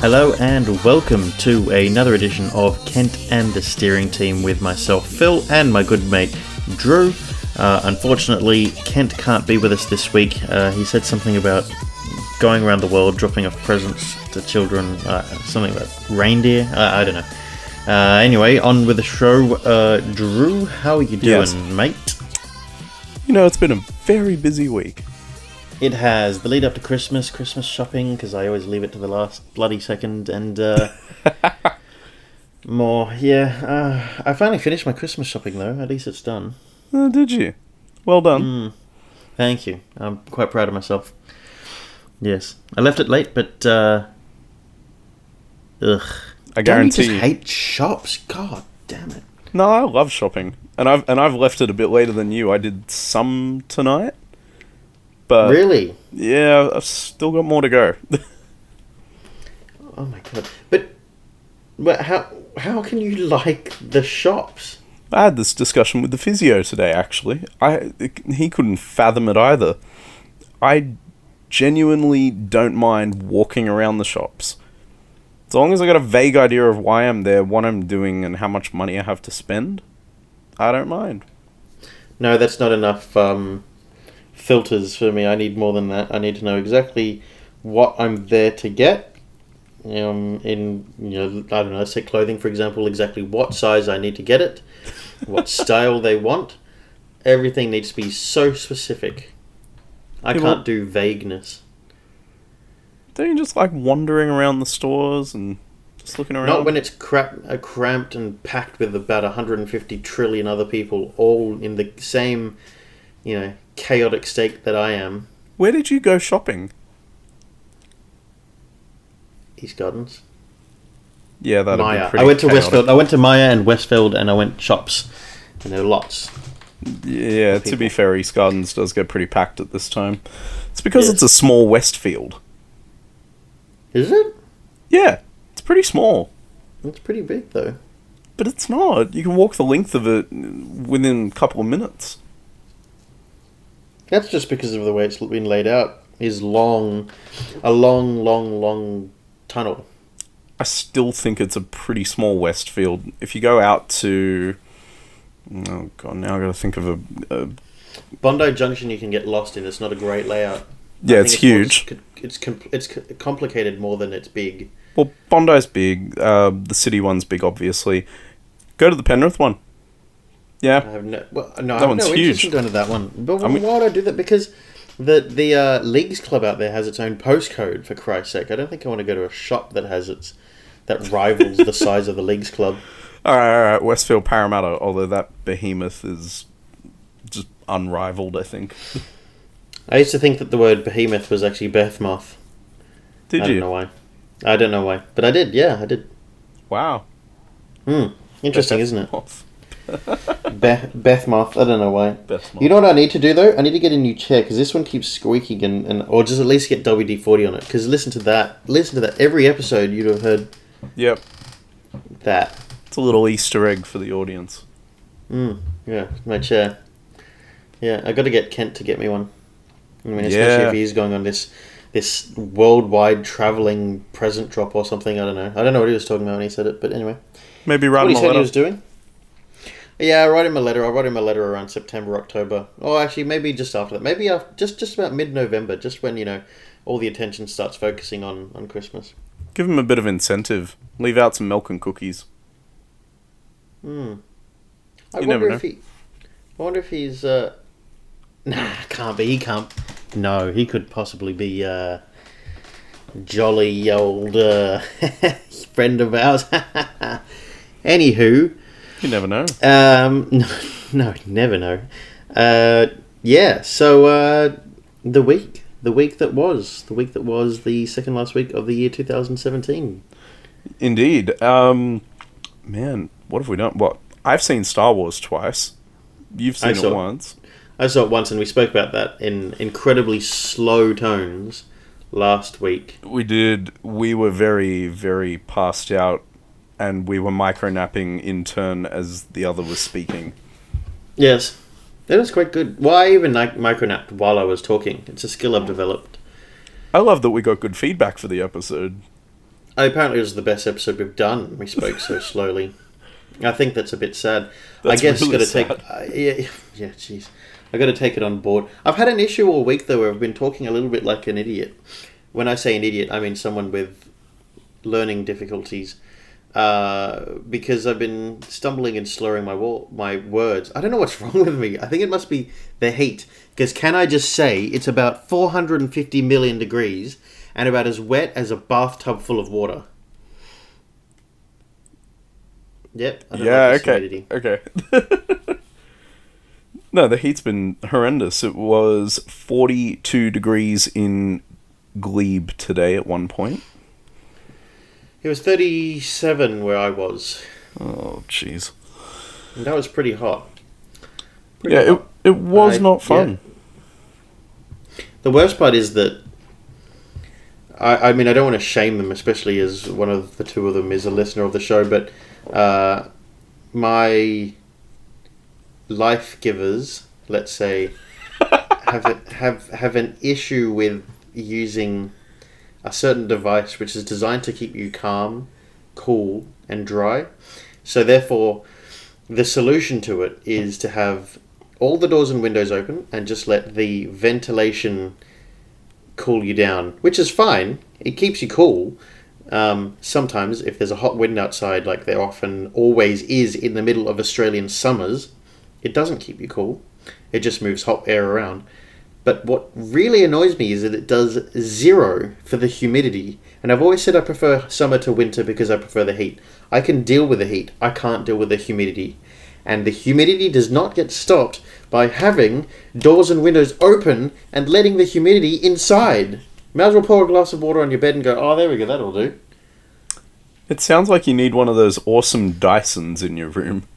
Hello and welcome to another edition of Kent and the Steering Team with myself, Phil, and my good mate, Drew. Uh, unfortunately, Kent can't be with us this week. Uh, he said something about going around the world dropping off presents to children, uh, something about reindeer. I, I don't know. Uh, anyway, on with the show. Uh, Drew, how are you doing, Yes. mate? You know, it's been a very busy week. It has the lead up to Christmas, Christmas shopping, because I always leave it to the last bloody second, and uh, more. Yeah, uh, I finally finished my Christmas shopping though. At least it's done. Oh, did you? Well done. Thank you. I'm quite proud of myself. Yes, I left it late, but uh, ugh. I guarantee. Don't you just hate shops? God damn it! No, I love shopping, and I've and I've left it a bit later than you. I did some tonight, but really? yeah, I've still got more to go. Oh my god! But, but how how can you like the shops? I had this discussion with the physio today. Actually, I he couldn't fathom it either. I genuinely don't mind walking around the shops. As long as I got a vague idea of why I'm there, what I'm doing, and how much money I have to spend, I don't mind. No, that's not enough um, filters for me. I need more than that. I need to know exactly what I'm there to get. Um, in you know, I don't know, say clothing for example, exactly what size I need to get it, what style they want. Everything needs to be so specific. I Yeah, can't do vagueness. Don't you just like wandering around the stores and just looking around? Not when it's crap, uh, cramped and packed with about 150 trillion other people, all in the same, you know, chaotic state that I am. Where did you go shopping? Eastgardens. Yeah, that Myer. I went to Westfield. I went to Myer and Westfield, and I went shops, and there were lots. Yeah, to be fair, Eastgardens does get pretty packed at this time. It's because Yes. it's a small Westfield. Is it? Yeah, it's pretty small, It's pretty big though. but it's not. You can walk the length of it within a couple of minutes. That's just because of the way it's been laid out. Is long, a long, long, long tunnel. I still think it's a pretty small Westfield. If you go out to, oh god, now I got to think of a, a Bondi Junction, you can get lost in. It's not a great layout. Yeah, it's more- huge. It's com- it's complicated more than it's big. Well, Bondi's big. Uh, the city one's big, obviously. Go to the Penrith one. Yeah. I have no, well, no, I That have one's no huge. going to that one. But I mean- why would I do that? Because the the uh, leagues club out there has its own postcode. For Christ's sake, I don't think I want to go to a shop that has its that rivals the size of the leagues club. All right, all right, Westfield Parramatta. Although that behemoth is just unrivaled, I think. I used to think that the word behemoth was actually Bethmoth. Did I you? don't know why. I don't know why, but I did. Yeah, I did. Wow. Hmm. Interesting, isn't it? Off. Be- Bethmoth. I don't know why. Bethmoth. You know what I need to do though? I need to get a new chair because this one keeps squeaking and, and or just at least get WD forty on it. Because listen to that. Listen to that. Every episode you'd have heard Yep. that. It's a little Easter egg for the audience. Mm, yeah, my chair. Yeah, I got to get Kent to get me one. I mean, especially Yeah. if he's going on this this worldwide traveling present drop or something. I don't know. I don't know what he was talking about when he said it, but anyway. Maybe what write he him a said he was doing. Yeah, I wrote him a letter. I wrote him a letter around September, October. Or actually, maybe just after that. Maybe after, just just about mid-November, just when you know all the attention starts focusing on on Christmas. Give him a bit of incentive. Leave out some milk and cookies. Hmm. I You wonder if he. I wonder if he's. Uh, nah, can't be. He can't. No, he could possibly be. Uh, jolly old uh, friend of ours. Anywho, You never know. um, no, no, never know. Uh, yeah, so uh, the week, the week that was, the week that was the second last week of the year 2017. Indeed. Um, man, what have we done? What I've seen Star Wars twice. You've seen saw it it. once. I saw it once, and we spoke about that in incredibly slow tones last week. We did. We were very, very passed out, and we were micro napping in turn as the other was speaking. Yes, it was quite good. Well, I even like micronapped while I was talking. It's a skill I've developed. I love that we got good feedback for the episode. Apparently, it was the best episode we've done. We spoke so slowly. I think that's a bit sad. That's I guess really got to take. Uh, yeah, yeah, jeez. I got to take it on board. I've had an issue all week though, where I've been talking a little bit like an idiot. When I say an idiot, I mean someone with learning difficulties. Uh, because I've been stumbling and slurring my wo- my words. I don't know what's wrong with me. I think it must be the heat. Because can I just say it's about 450 million degrees and about as wet as a bathtub full of water. Yep. I don't Yeah, like okay. Okay. no, the heat's been horrendous. It was 42 degrees in Glebe today at one point. It was 37 where I was. Oh, jeez. That was pretty hot. Pretty Yeah, it, hot. it was I- not fun. The worst part is that I, I mean I don't want to shame them, especially as one of the two of them is a listener of the show, but uh, my life givers, let's say, have a, have have an issue with using a certain device which is designed to keep you calm, cool, and dry. So therefore, the solution to it is to have all the doors and windows open and just let the ventilation cool you down, which is fine. It keeps you cool. Um, sometimes, if there's a hot wind outside, like there often always is in the middle of Australian summers, it doesn't keep you cool. It just moves hot air around. But what really annoys me is that it does zero for the humidity. And I've always said I prefer summer to winter because I prefer the heat. I can deal with the heat, I can't deal with the humidity. And the humidity does not get stopped by having doors and windows open and letting the humidity inside. Might as well pour a glass of water on your bed and go, oh, there we go, that'll do. It sounds like you need one of those awesome Dysons in your room.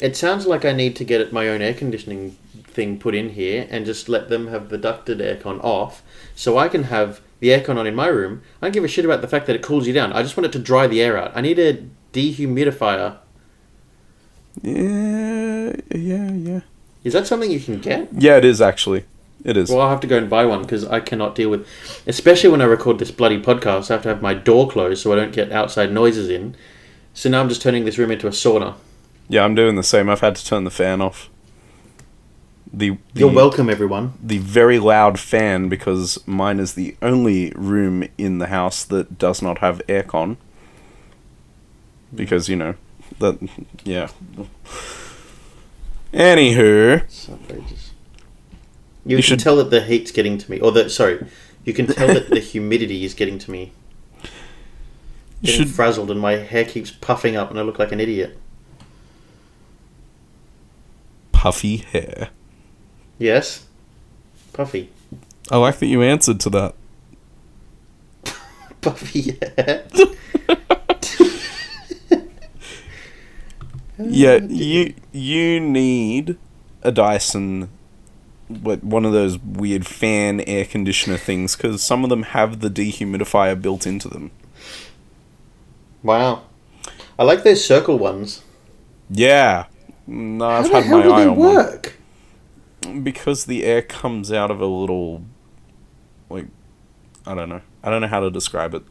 It sounds like I need to get my own air conditioning thing put in here and just let them have the ducted aircon off so I can have the aircon on in my room. I don't give a shit about the fact that it cools you down. I just want it to dry the air out. I need a dehumidifier. Yeah, yeah, yeah. Is that something you can get? Yeah, it is actually. It is. Well, I'll have to go and buy one because I cannot deal with, especially when I record this bloody podcast. I have to have my door closed so I don't get outside noises in. So now I'm just turning this room into a sauna. Yeah, I'm doing the same. I've had to turn the fan off. The, the You're welcome, everyone. the very loud fan because mine is the only room in the house that does not have aircon. Because you know that yeah. Anywho, It's outrageous. You, You can should- tell that the heat's getting to me, or that sorry, you can tell that the humidity is getting to me. Getting should frazzled, and my hair keeps puffing up, and I look like an idiot. puffy hair. Yes, puffy, oh, I like that you answered to that. puffy hair. Yeah, you you need a Dyson, what one of those weird fan air conditioner things because some of them have the dehumidifier built into them. wow, I like those circle ones. Yeah, mm, no, I've How the had hell my do eye they on one. work? Because the air comes out of a little like I don't know. I don't know how to describe it.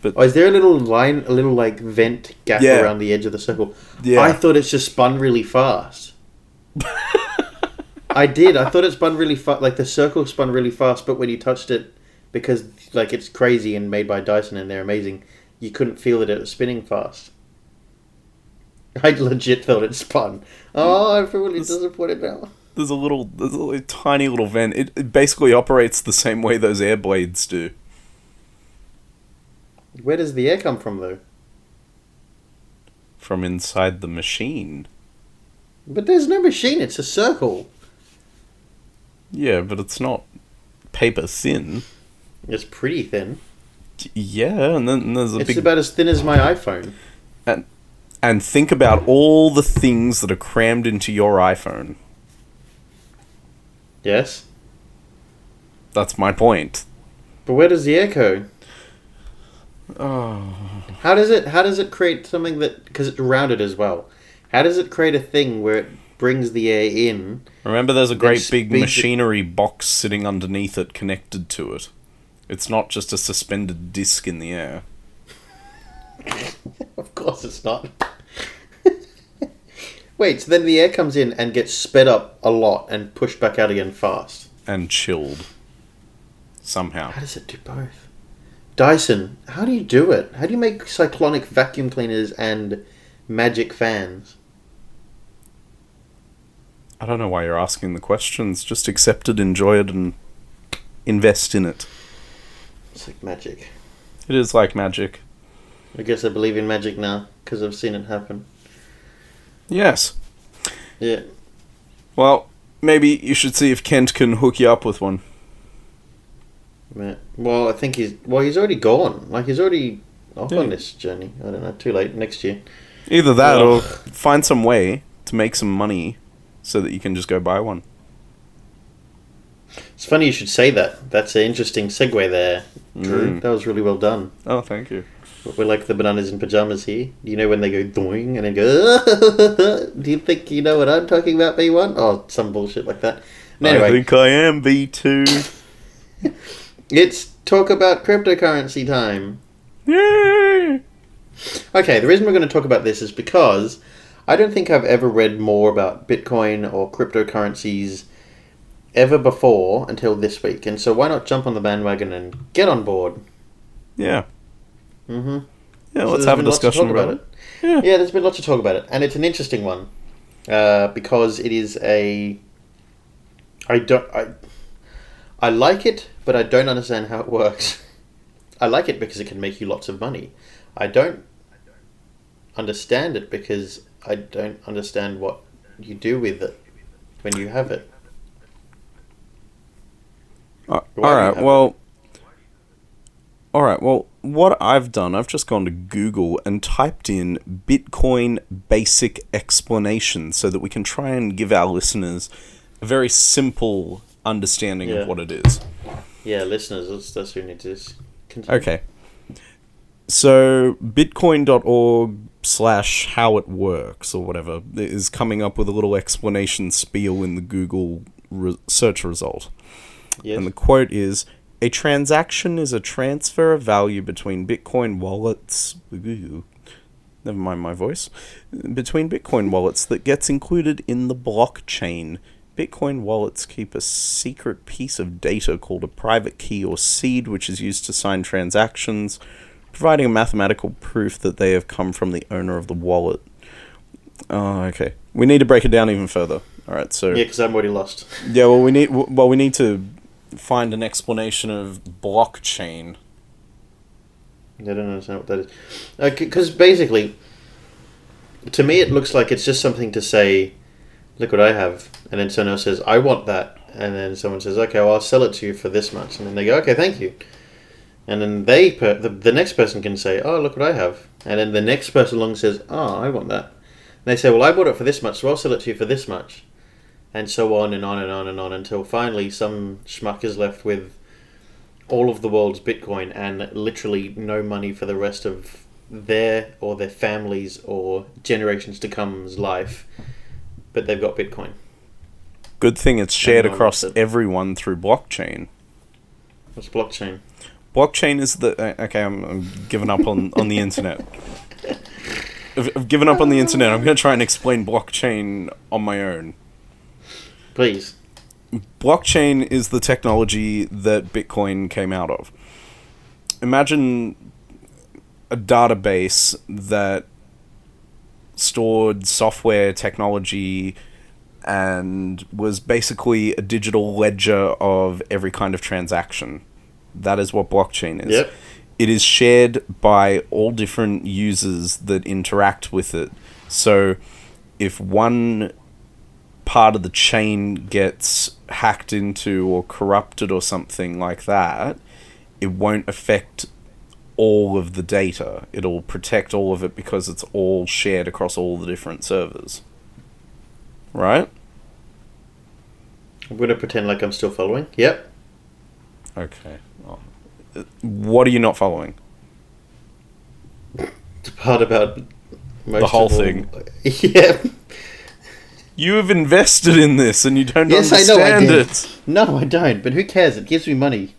But Oh, is there a little line, a little like vent gap Yeah. around the edge of the circle? Yeah. I thought it's just spun really fast. I did. I thought it spun really fast. Like the circle spun really fast, but when you touched it, because like it's crazy and made by Dyson and they're amazing, you couldn't feel that it was spinning fast. I legit thought it spun. Oh, I feel really disappointed now. There's a little there's a little, tiny little vent. It, it basically operates the same way those air blades do. Where does the air come from, though? From inside the machine. But there's no machine. It's a circle. Yeah, but it's not paper thin. It's pretty thin. Yeah, and then there's a It's big about as thin as my iPhone. And, and think about all the things that are crammed into your iPhone. Yes. That's my point. But where does the air go? Oh. How does it? How does it create something that? Because it's rounded as well. How does it create a thing where it brings the air in? Remember, there's a great big speeds it- machinery box sitting underneath it connected to it. It's not just a suspended disc in the air. Of course, it's not. Wait, so then the air comes in and gets sped up a lot and pushed back out again fast. And chilled. Somehow. How does it do both? Dyson, how do you do it? How do you make cyclonic vacuum cleaners and magic fans? I don't know why you're asking the questions. Just accept it, enjoy it, and invest in it. It's like magic. It is like magic. I guess I believe in magic now because I've seen it happen. Yes. Yeah. Well, maybe you should see if Kent can hook you up with one. Well, I think he's well. He's already gone. Like he's already off Yeah. on this journey. I don't know. Too late. Next year. Either that or find some way to make some money so that you can just go buy one. It's funny you should say that. That's an interesting segue there, Drew. Mm. That was really well done. Oh, thank you. We're like the bananas in pajamas here. You know when they go doing and then go. Do you think you know what I'm talking about, B1? Oh, some bullshit like that. And I think I am B2. it's talk about cryptocurrency time. Yay! Okay, the reason we're going to talk about this is because I don't think I've ever read more about Bitcoin or cryptocurrencies ever before until this week. And so why not jump on the bandwagon and get on board? Yeah. Mm-hmm. Yeah, let's have a been lots to discussion talk about it. Yeah. Yeah. there's been lots to talk about it, and it's an interesting one uh, because it is a. I don't. I. I like it, but I don't understand how it works. I like it because it can make you lots of money. I don't understand it because I don't understand what you do with it when you have it. Uh, all right. Well. All right. Well, what I've done, I've just gone to Google and typed in Bitcoin basic explanation so that we can try and give our listeners a very simple understanding Yeah. of what it is. Yeah, listeners, that's, that's who needs this. Continue. Okay. So bitcoin.org slash how it works or whatever is coming up with a little explanation spiel in the Google re- search result. Yes. And the quote is A transaction is a transfer of value between Bitcoin wallets. Never mind my voice. Between Bitcoin wallets that gets included in the blockchain. Bitcoin wallets keep a secret piece of data called a private key or seed, which is used to sign transactions, providing a mathematical proof that they have come from the owner of the wallet. Oh, okay. We need to break it down even further. All right, so Yeah, because I'm already lost. yeah, well, we need well, we need to find an explanation of blockchain. I don't understand what that is. Uh, because basically, to me, it looks like it's just something to say, look what I have. And then someone else says, I want that. And then someone says, okay, well, I'll sell it to you for this much. And then they go, okay, thank you. And then they, per- the, the next person can say, oh, look what I have. And then the next person along says, oh, I want that. And they say, well, I bought it for this much, so I'll sell it to you for this much. And so on and on and on and on until finally some schmuck is left with all of the world's Bitcoin and literally no money for the rest of their or their families or generations to come's life, but they've got Bitcoin. Good thing it's shared across it. everyone through blockchain. What's blockchain? Blockchain is the uh, okay. I'm, I'm giving up on on the internet. I've, I've given up on the internet. I'm going to try and explain blockchain on my own. Please. blockchain is the technology that Bitcoin came out of. Imagine a database that stored software technology and was basically a digital ledger of every kind of transaction. That is what blockchain is. Yep. It is shared by all different users that interact with it. So if one part of the chain gets hacked into or corrupted or something like that, it won't affect all of the data. It'll protect all of it because it's all shared across all the different servers. Right? I'm gonna pretend like I'm still following. Yep. Okay. Oh. What are you not following? The part about most The whole of all- thing. Yeah. You have invested in this and you don't Yes, I know I understand did. it. No, I don't. But who cares? It gives me money.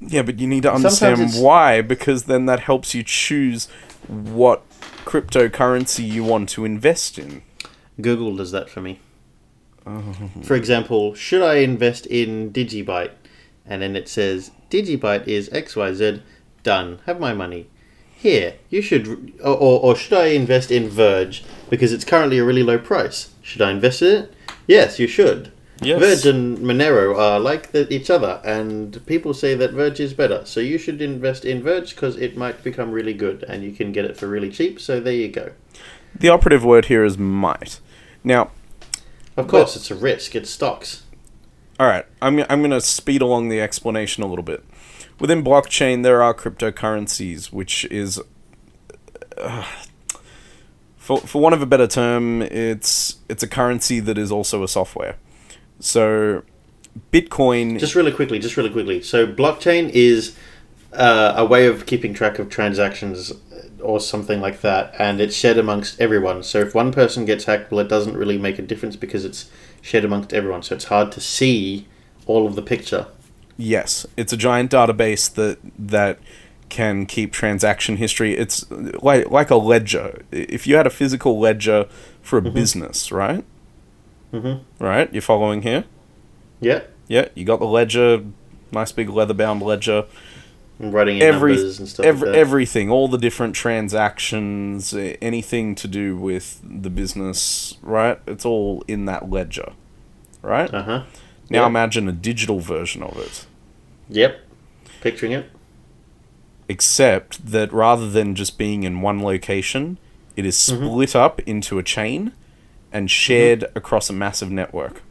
Yeah, but you need to Sometimes understand it's- why because then that helps you choose what cryptocurrency you want to invest in. Google does that for me. Oh. For example, should I invest in Digibyte? And then it says Digibyte is XYZ. Done. Have my money. Here, you should. Or, or, or should I invest in Verge because it's currently a really low price? Should I invest in it? Yes, you should. Yes. Verge and Monero are like the, each other, and people say that Verge is better. So you should invest in Verge because it might become really good, and you can get it for really cheap. So there you go. The operative word here is might. Now, Of course, it's a risk. It's stocks. All right, I'm, I'm going to speed along the explanation a little bit. Within blockchain, there are cryptocurrencies, which is, uh, for, for want of a better term, it's it's a currency that is also a software. So, Bitcoin. Just really quickly, just really quickly. So blockchain is uh, a way of keeping track of transactions or something like that, and it's shared amongst everyone. So if one person gets hacked, well, it doesn't really make a difference because it's shared amongst everyone. So it's hard to see all of the picture. Yes, it's a giant database that that can keep transaction history. It's like like a ledger. If you had a physical ledger for a business, right? Mhm. Right, you're following here. Yeah, Yeah, you got the ledger, nice big leather bound ledger. and writing in Every, numbers and stuff every like everything, all the different transactions, anything to do with the business, right? It's all in that ledger, right? uh huh. now yeah. imagine a digital version of it. Yep, picturing it. Except that rather than just being in one location, it is Mm-hmm. split up into a chain and shared across a massive network.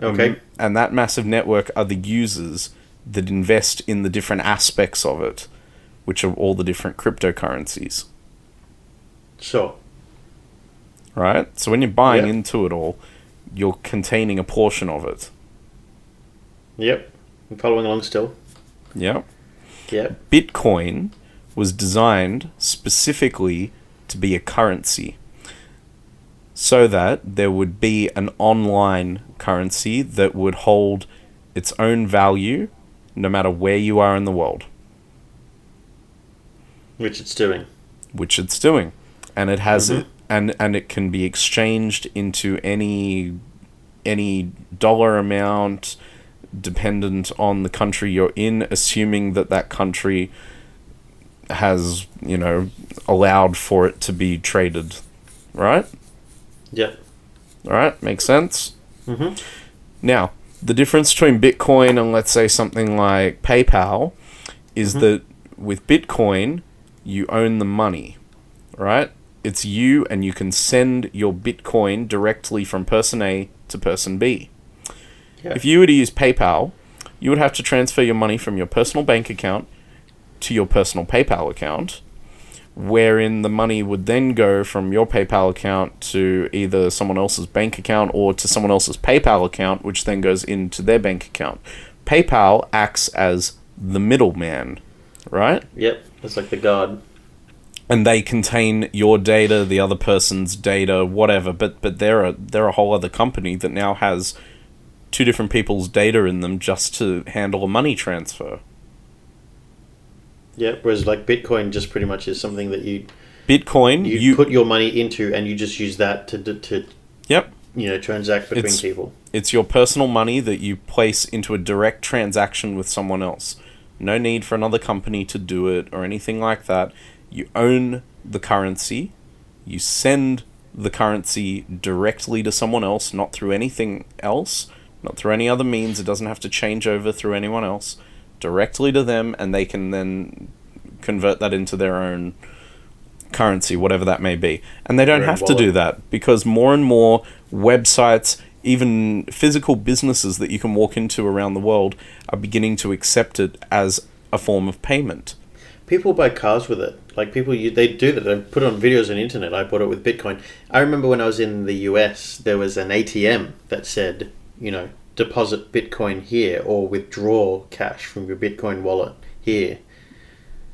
Okay. And that massive network are the users that invest in the different aspects of it, which are all the different cryptocurrencies. Sure. Right? So when you're buying Yeah. into it all, you're containing a portion of it. Yep. I'm following along still. Yeah. Yep. Bitcoin was designed specifically to be a currency so that there would be an online currency that would hold its own value no matter where you are in the world, Which it's doing. which it's doing. And it has it and and it can be exchanged into any any dollar amount dependent on the country you're in assuming that that country has, you know, allowed for it to be traded, right? Yep. All right, makes sense. Mhm. Now, the difference between Bitcoin and let's say something like PayPal is that with Bitcoin, you own the money, right? It's you, and you can send your Bitcoin directly from person A to person B. Yeah. If you were to use PayPal, you would have to transfer your money from your personal bank account to your personal PayPal account, wherein the money would then go from your PayPal account to either someone else's bank account or to someone else's PayPal account, which then goes into their bank account. PayPal acts as the middleman, right? Yep. It's like the guard. and they contain your data, the other person's data, whatever. But but they're a they're a whole other company that now has two different people's data in them just to handle a money transfer. Yeah, Whereas like Bitcoin just pretty much is something that you Bitcoin, you, you, put your money into and you just use that to to, yep, you know transact between It's- people. it's your personal money that you place into a direct transaction with someone else. No need for another company to do it or anything like that. You own the currency. You send the currency directly to someone else, not through anything else, not through any other means. It doesn't have to change over through anyone else. Directly to them, and they can then convert that into their own currency, whatever that may be. And they don't have to do that because more and more websites, even physical businesses that you can walk into around the world, are beginning to accept it as a form of payment. People buy cars with it. Like people, you, they do that. They put it on videos on the internet. I bought it with Bitcoin. I remember when I was in the US, there was an ATM that said, you know, deposit Bitcoin here or withdraw cash from your Bitcoin wallet here.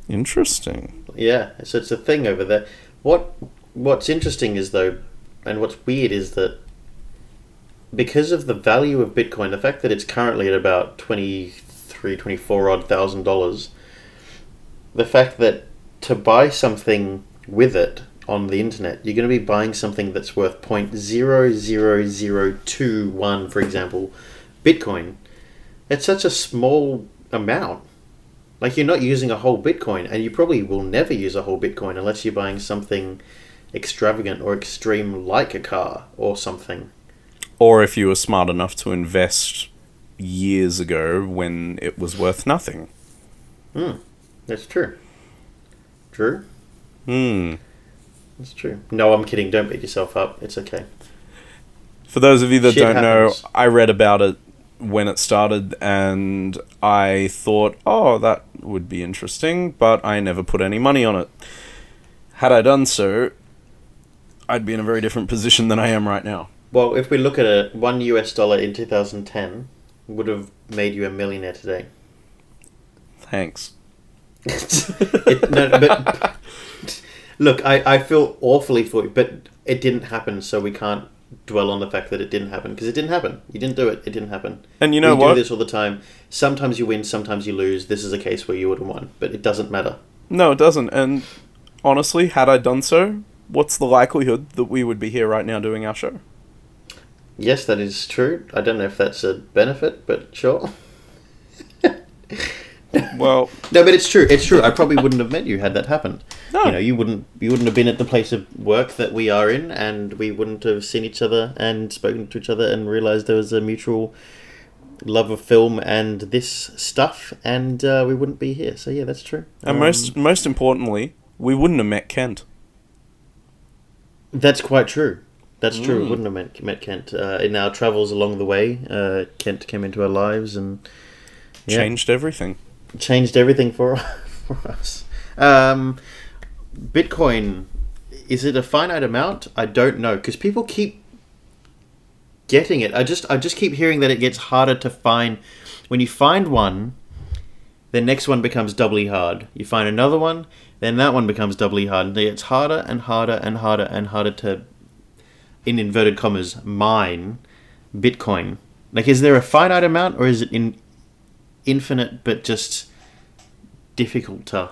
Interesting. Yeah, so it's a thing over there. What What's interesting is though, and what's weird is that because of the value of Bitcoin, the fact that it's currently at about twenty three, twenty four odd thousand dollars, the fact that to buy something with it on the internet, you're going to be buying something that's worth point zero zero zero two one, for example, Bitcoin. It's such a small amount. Like you're not using a whole Bitcoin, and you probably will never use a whole Bitcoin unless you're buying something extravagant or extreme like a car or something. Or if you were smart enough to invest years ago when it was worth nothing. Hmm, that's true. True. Hmm. That's true. No, I'm kidding. Don't beat yourself up. It's okay. For those of you that Shit don't happens. know, I read about it when it started and I thought, oh, that would be interesting, but I never put any money on it. Had I done so, I'd be in a very different position than I am right now. Well, if we look at it, one US dollar in 2010 would have made you a millionaire today. Thanks. it, no, but look, I, I feel awfully for you, but it didn't happen, so we can't dwell on the fact that it didn't happen because it didn't happen. You didn't do it. It didn't happen. And you know we what? do this all the time. Sometimes you win, sometimes you lose. This is a case where you would have won, but it doesn't matter. No, it doesn't. And honestly, had I done so, what's the likelihood that we would be here right now doing our show? Yes, that is true. I don't know if that's a benefit, but sure. Well, No, but it's true. It's true. I probably wouldn't have met you had that happened. No. You know, you wouldn't you wouldn't have been at the place of work that we are in, and we wouldn't have seen each other and spoken to each other and realized there was a mutual love of film and this stuff, and uh, we wouldn't be here. So yeah, that's true. and Um, most most importantly, we wouldn't have met Kent. that's quite true. That's true. We Mm. wouldn't have met, met Kent uh, in our travels along the way. Uh, Kent came into our lives and yeah. Changed everything. Changed everything for for us. Um, Bitcoin is it a finite amount? I don't know because people keep getting it. I just I just keep hearing that it gets harder to find. When you find one, the next one becomes doubly hard. You find another one, then that one becomes doubly hard. And it's harder and harder and harder and harder to, in inverted commas, mine Bitcoin. Like, is there a finite amount or is it in infinite but just difficult to?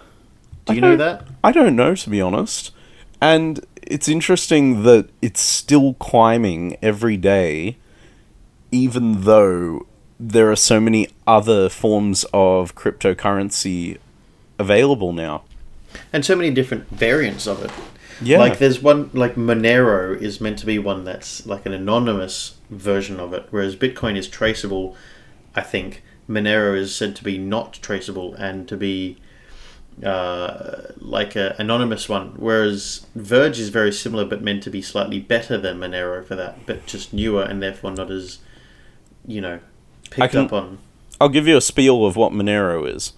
Do you know that? I don't know, to be honest. And it's interesting that it's still climbing every day, even though there are so many other forms of cryptocurrency available now. and so many different variants of it. Yeah. Like there's one like Monero is meant to be one that's like an anonymous version of it, whereas Bitcoin is traceable. I think Monero is said to be not traceable and to be uh, like a anonymous one, whereas Verge is very similar but meant to be slightly better than Monero for that, but just newer and therefore not as you know picked can- up on. I'll give you a spiel of what Monero is.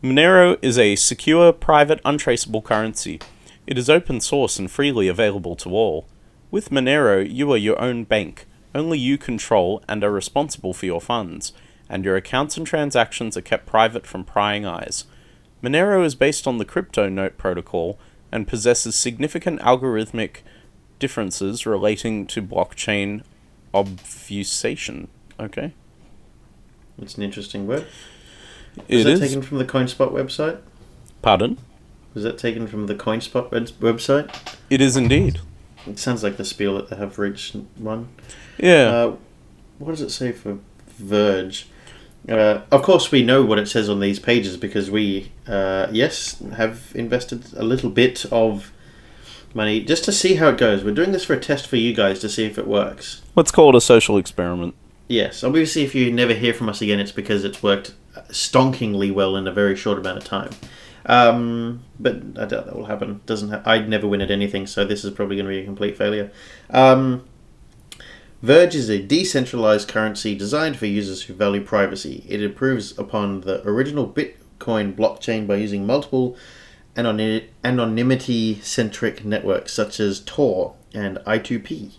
Monero is a secure, private, untraceable currency. It is open source and freely available to all. With Monero, you are your own bank. Only you control and are responsible for your funds, and your accounts and transactions are kept private from prying eyes. Monero is based on the CryptoNote protocol and possesses significant algorithmic differences relating to blockchain obfuscation. Okay? It's an interesting word. It Is that is. taken from the CoinSpot website? Pardon? Was that taken from the CoinSpot web- website? It is indeed. It sounds like the spiel that they have for each one. Yeah. Uh, what does it say for Verge? Uh, of course, we know what it says on these pages because we, uh, yes, have invested a little bit of money just to see how it goes. We're doing this for a test for you guys to see if it works. Let's call it a social experiment. Yes, obviously, if you never hear from us again, it's because it's worked stonkingly well in a very short amount of time. Um, but I doubt that will happen. Doesn't ha- I'd never win at anything, so this is probably going to be a complete failure. Um, Verge is a decentralized currency designed for users who value privacy. It improves upon the original Bitcoin blockchain by using multiple anony- anonymity centric networks such as Tor and I2P.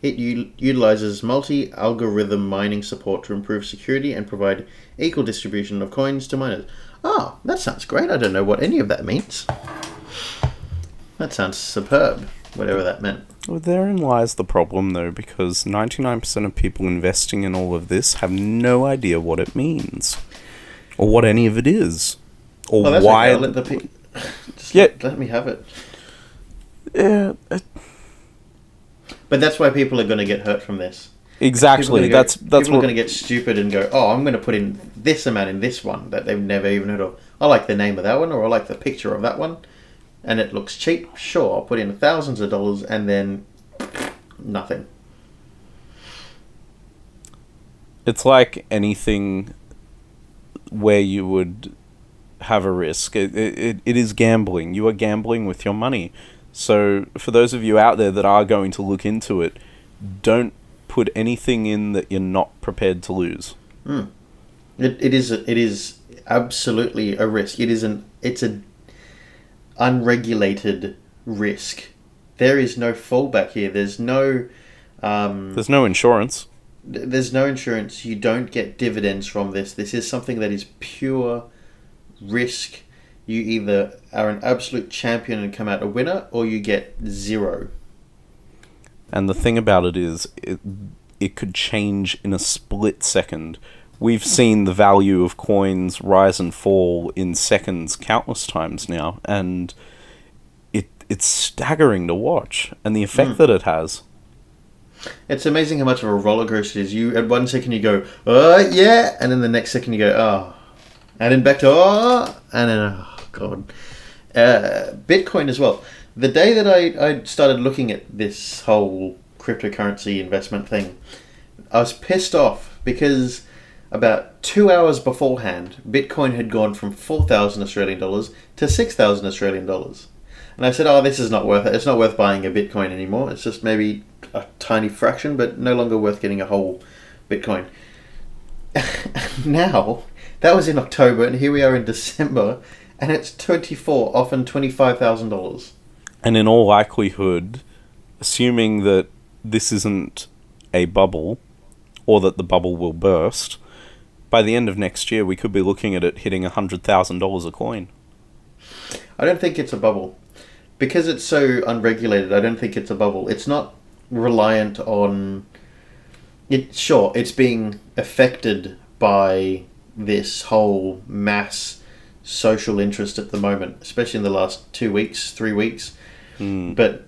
It u- utilizes multi algorithm mining support to improve security and provide equal distribution of coins to miners. Oh, that sounds great. I don't know what any of that means. That sounds superb, whatever that meant. Well, therein lies the problem, though, because 99% of people investing in all of this have no idea what it means, or what any of it is, or Well, that's why. okay. Let the pe- Just Yeah. let, let me have it. yeah, uh, But that's why people are going to get hurt from this. Exactly. go- That's that's people are what. going to get stupid and go, "Oh, I'm going to put in this amount in this one that they've never even heard of. I like the name of that one, or I like the picture of that one, and it looks cheap. Sure, I'll put in thousands of dollars, and then nothing. It's like anything where you would have a risk. It, it, it is gambling. You are gambling with your money. So, for those of you out there that are going to look into it, don't put anything in that you're not prepared to lose. Hmm. It, it is it is absolutely a risk. It is an it's a unregulated risk. There is no fallback here. There's no um, There's no insurance. th- there's no insurance. You don't get dividends from this. This is something that is pure risk. You either are an absolute champion and come out a winner, or you get zero. And the thing about it is, it, it could change in a split second. We've seen the value of coins rise and fall in seconds countless times now, and it it's staggering to watch, and the effect hmm. that it has. It's amazing how much of a roller coaster it is. You at one second you go, oh yeah, and then the next second you go, oh, and then back to oh, and then oh god, uh, Bitcoin as well. The day that I I started looking at this whole cryptocurrency investment thing, I was pissed off because about two hours beforehand, Bitcoin had gone from four thousand Australian dollars to six thousand Australian dollars. And I said, "Oh, this is not worth it. It's not worth buying a Bitcoin anymore. It's just maybe a tiny fraction, but no longer worth getting a whole Bitcoin." now, that was in October, and here we are in December, and it's twenty-four, often twenty-five thousand dollars. And in all likelihood, assuming that this isn't a bubble, or that the bubble will burst, by the end of next year we could be looking at it hitting hundred thousand dollars a coin. I don't think it's a bubble. Because it's so unregulated, I don't think it's a bubble. It's not reliant on it sure, it's being affected by this whole mass social interest at the moment, especially in the last 2 weeks, 3 weeks. Hmm. But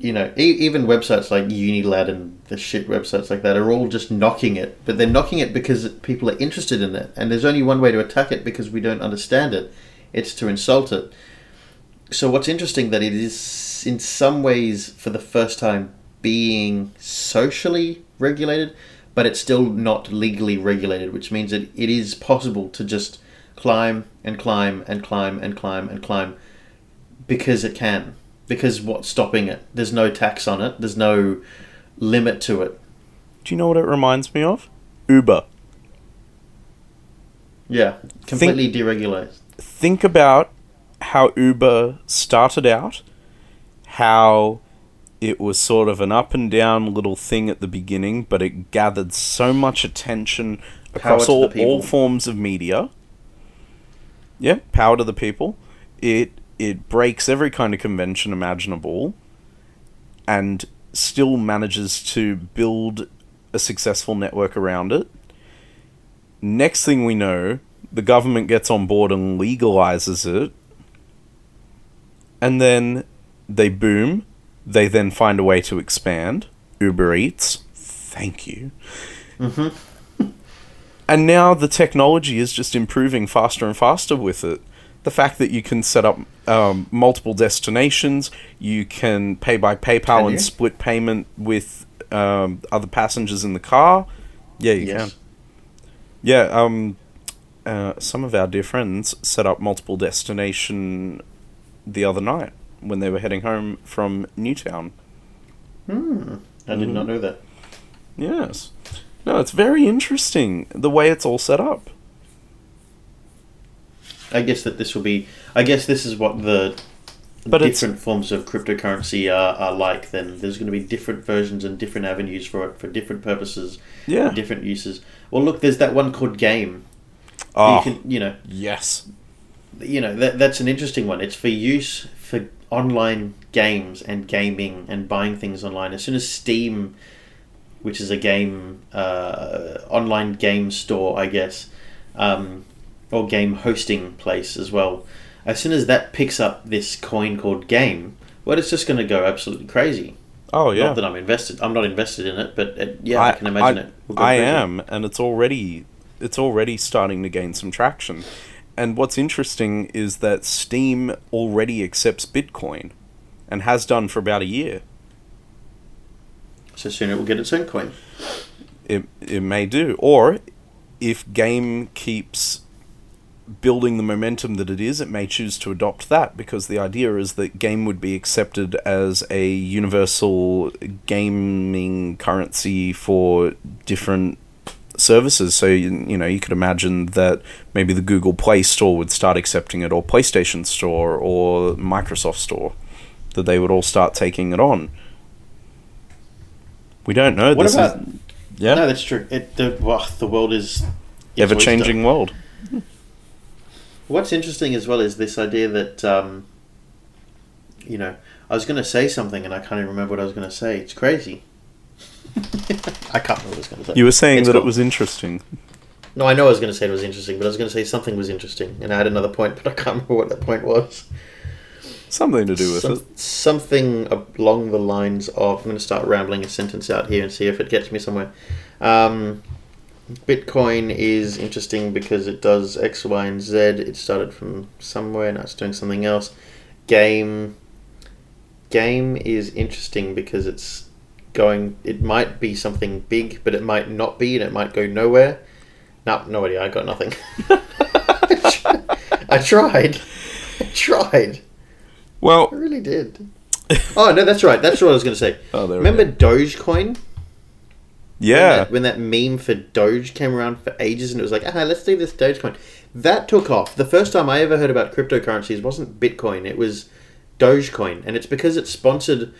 you know, e- even websites like Unilad and the shit websites like that are all just knocking it. But they're knocking it because people are interested in it, and there's only one way to attack it because we don't understand it. It's to insult it so what's interesting that it is in some ways for the first time being socially regulated but it's still not legally regulated which means that it is possible to just climb and climb and climb and climb and climb because it can because what's stopping it there's no tax on it there's no limit to it Do you know what it reminds me of? Uber. yeah completely deregulated think about how Uber started out, how it was sort of an up and down little thing at the beginning, but it gathered so much attention across all, all forms of media. Yeah, power to the people. It it breaks every kind of convention imaginable and still manages to build a successful network around it. Next thing we know, the government gets on board and legalizes it. And then they boom. They then find a way to expand. Uber Eats. Thank you. Mm-hmm. and now the technology is just improving faster and faster with it. The fact that you can set up um, multiple destinations, you can pay by PayPal Can and split payment with um, other passengers in the car. Yeah, you can. yes Yeah, um, uh, some of our dear friends set up multiple destination the other night when they were heading home from Newtown. hmm i did not know that Yes. No, it's very interesting the way it's all set up. I guess that this will be. I guess this is what the But different forms of cryptocurrency are, are like. Then there's going to be different versions and different avenues for it for different purposes, Yeah. different uses. Well, look, there's that one called Game. Oh, You can, you know, yes. you know that that's an interesting one. It's for use for online games and gaming and buying things online. As soon as Steam, which is a game uh, online game store, I guess, um, or game hosting place as well. As soon as that picks up this coin called Game, well, it's just going to go absolutely crazy. Oh yeah. Not that I'm invested. I'm not invested in it, but it, yeah, I, can imagine it. will go I crazy. am, and it's already it's already starting to gain some traction. And what's interesting is that Steam already accepts Bitcoin, and has done for about a year. So soon it will get its own coin. It it may do, or if game keeps building the momentum that it is, it may choose to adopt that because the idea is that game would be accepted as a universal gaming currency for different services. So you, you know you could imagine that maybe the Google Play Store would start accepting it, or PlayStation Store, or Microsoft Store, that they would all start taking it on. We don't know. What this about? is, yeah, No, that's true. It the well, the world is ever changing world. What's interesting as well is this idea that, um, you know, I was going to say something and I can't even remember what I was going to say. It's crazy. I can't remember what I was going to say. You were saying It's that cool. it was interesting. No, I know I was going to say it was interesting, but I was going to say something was interesting, and I had another point, but I can't remember what that point was. Something to do with Some- it. Something along the lines of. I'm going to start rambling a sentence out here and see if it gets me somewhere. Um, Bitcoin is interesting because it does X, Y, and Z. It started from somewhere, now it's doing something else. Game. Game is interesting because it's going. It might be something big, but it might not be, and it might go nowhere. No, no idea. I got nothing. I tried. I tried. Well, I really did. Oh no, that's right. That's what I was going to say. Oh, Remember Dogecoin? Yeah. When that, when that meme for Doge came around for ages, and it was like, ah, let's do this Dogecoin. That took off. The first time I ever heard about cryptocurrencies wasn't Bitcoin; it was Dogecoin, and it's because it sponsored